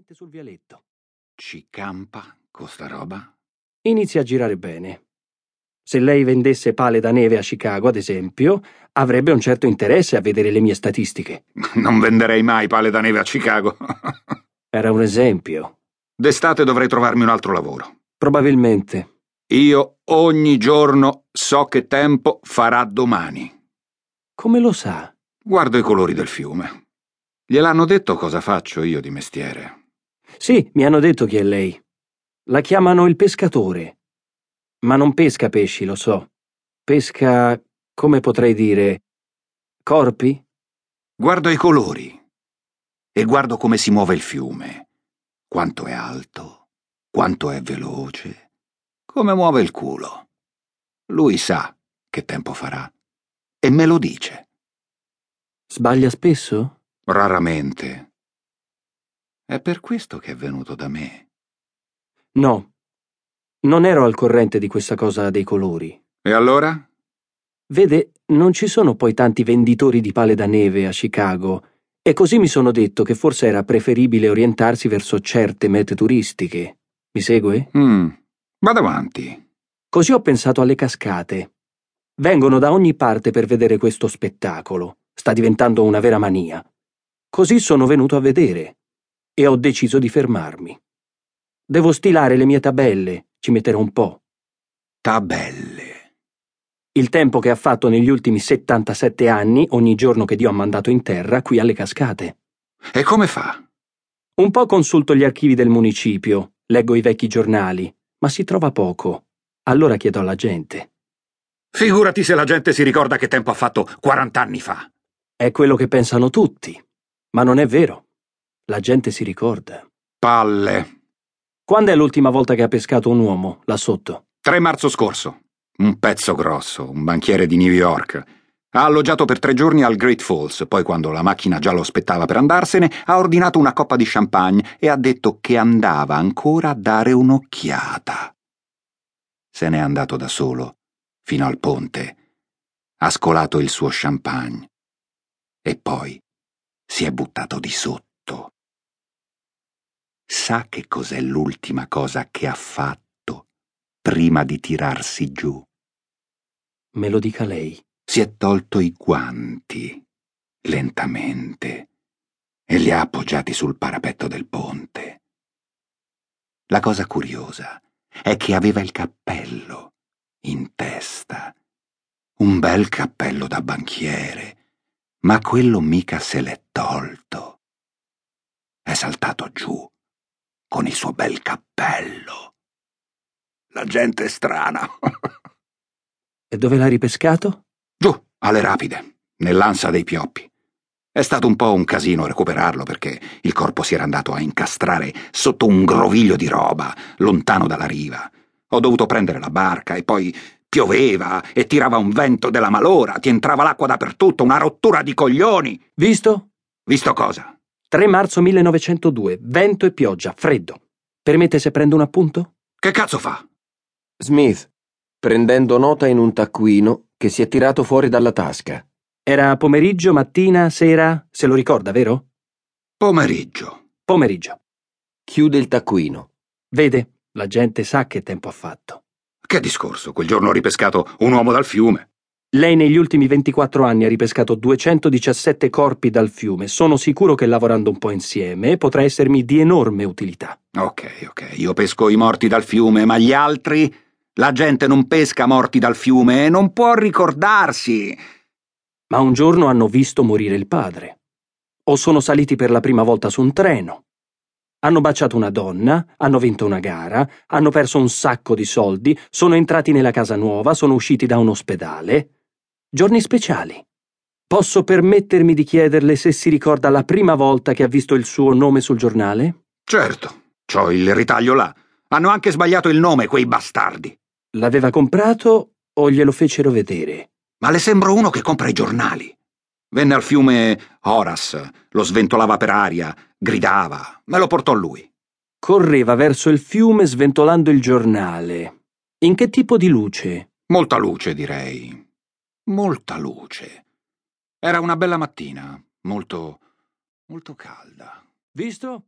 direttamente sul vialetto. Ci campa con sta roba? Inizia a girare bene. Se lei vendesse pale da neve a Chicago, ad esempio, avrebbe un certo interesse a vedere le mie statistiche. Non venderei mai pale da neve a Chicago. Era un esempio. D'estate dovrei trovarmi un altro lavoro. Probabilmente. Io ogni giorno so che tempo farà domani. Come lo sa? Guardo i colori del fiume. Gliel'hanno detto cosa faccio io di mestiere. Sì, mi hanno detto chi è lei. La chiamano il pescatore. Ma non pesca pesci, lo so. Pesca, come potrei dire, corpi? Guardo i colori e guardo come si muove il fiume. Quanto è alto, quanto è veloce, come muove il culo. Lui sa che tempo farà e me lo dice. Sbaglia spesso? Raramente. È per questo che è venuto da me. No. Non ero al corrente di questa cosa dei colori. E allora? Vede, non ci sono poi tanti venditori di pale da neve a Chicago, e così mi sono detto che forse era preferibile orientarsi verso certe mete turistiche. Mi segue? Mm. Vado avanti. Così ho pensato alle cascate. Vengono da ogni parte per vedere questo spettacolo. Sta diventando una vera mania. Così sono venuto a vedere e ho deciso di fermarmi. Devo stilare le mie tabelle, ci metterò un po'. Tabelle. Il tempo che ha fatto negli ultimi 77 anni, ogni giorno che Dio ha mandato in terra, qui alle cascate. E come fa? Un po' consulto gli archivi del municipio, leggo i vecchi giornali, ma si trova poco. Allora chiedo alla gente. Figurati se la gente si ricorda che tempo ha fatto 40 anni fa. È quello che pensano tutti. Ma non è vero. La gente si ricorda. Palle. Quando è l'ultima volta che ha pescato un uomo, là sotto? 3 marzo scorso. Un pezzo grosso, un banchiere di New York. Ha alloggiato per tre giorni al Great Falls, poi quando la macchina già lo aspettava per andarsene, ha ordinato una coppa di champagne e ha detto che andava ancora a dare un'occhiata. Se n'è andato da solo, fino al ponte. Ha scolato il suo champagne. E poi si è buttato di sotto. Sa che cos'è l'ultima cosa che ha fatto prima di tirarsi giù? Me lo dica lei. Si è tolto i guanti, lentamente, e li ha appoggiati sul parapetto del ponte. La cosa curiosa è che aveva il cappello in testa. Un bel cappello da banchiere, ma quello mica se l'è tolto. Saltato giù con il suo bel cappello. La gente è strana. E dove l'ha ripescato? Giù, alle rapide, nell'ansa dei pioppi. È stato un po' un casino recuperarlo perché il corpo si era andato a incastrare sotto un groviglio di roba, lontano dalla riva. Ho dovuto prendere la barca e poi pioveva e tirava un vento della malora, ti entrava l'acqua dappertutto, una rottura di coglioni. Visto? Visto cosa? 3 marzo 1902, vento e pioggia, freddo. Permette se prendo un appunto? Che cazzo fa? Smith, prendendo nota in un taccuino che si è tirato fuori dalla tasca. Era pomeriggio, mattina, sera? Se lo ricorda, vero? Pomeriggio. Pomeriggio. Chiude il taccuino. Vede, la gente sa che tempo ha fatto. Che discorso, quel giorno ho ripescato un uomo dal fiume. Lei negli ultimi 24 anni ha ripescato 217 corpi dal fiume. Sono sicuro che lavorando un po' insieme potrà essermi di enorme utilità. Ok, ok, io pesco i morti dal fiume, ma gli altri? La gente non pesca morti dal fiume e non può ricordarsi. Ma un giorno hanno visto morire il padre. O sono saliti per la prima volta su un treno. Hanno baciato una donna, hanno vinto una gara, hanno perso un sacco di soldi, sono entrati nella casa nuova, sono usciti da un ospedale. Giorni speciali. Posso permettermi di chiederle se si ricorda la prima volta che ha visto il suo nome sul giornale? Certo, c'ho il ritaglio là. Hanno anche sbagliato il nome, quei bastardi. L'aveva comprato o glielo fecero vedere? Ma le sembro uno che compra i giornali. Venne al fiume Horace, lo sventolava per aria, gridava, me lo portò lui. Correva verso il fiume sventolando il giornale. In che tipo di luce? Molta luce, direi. Molta luce. Era una bella mattina, molto, molto calda. Visto?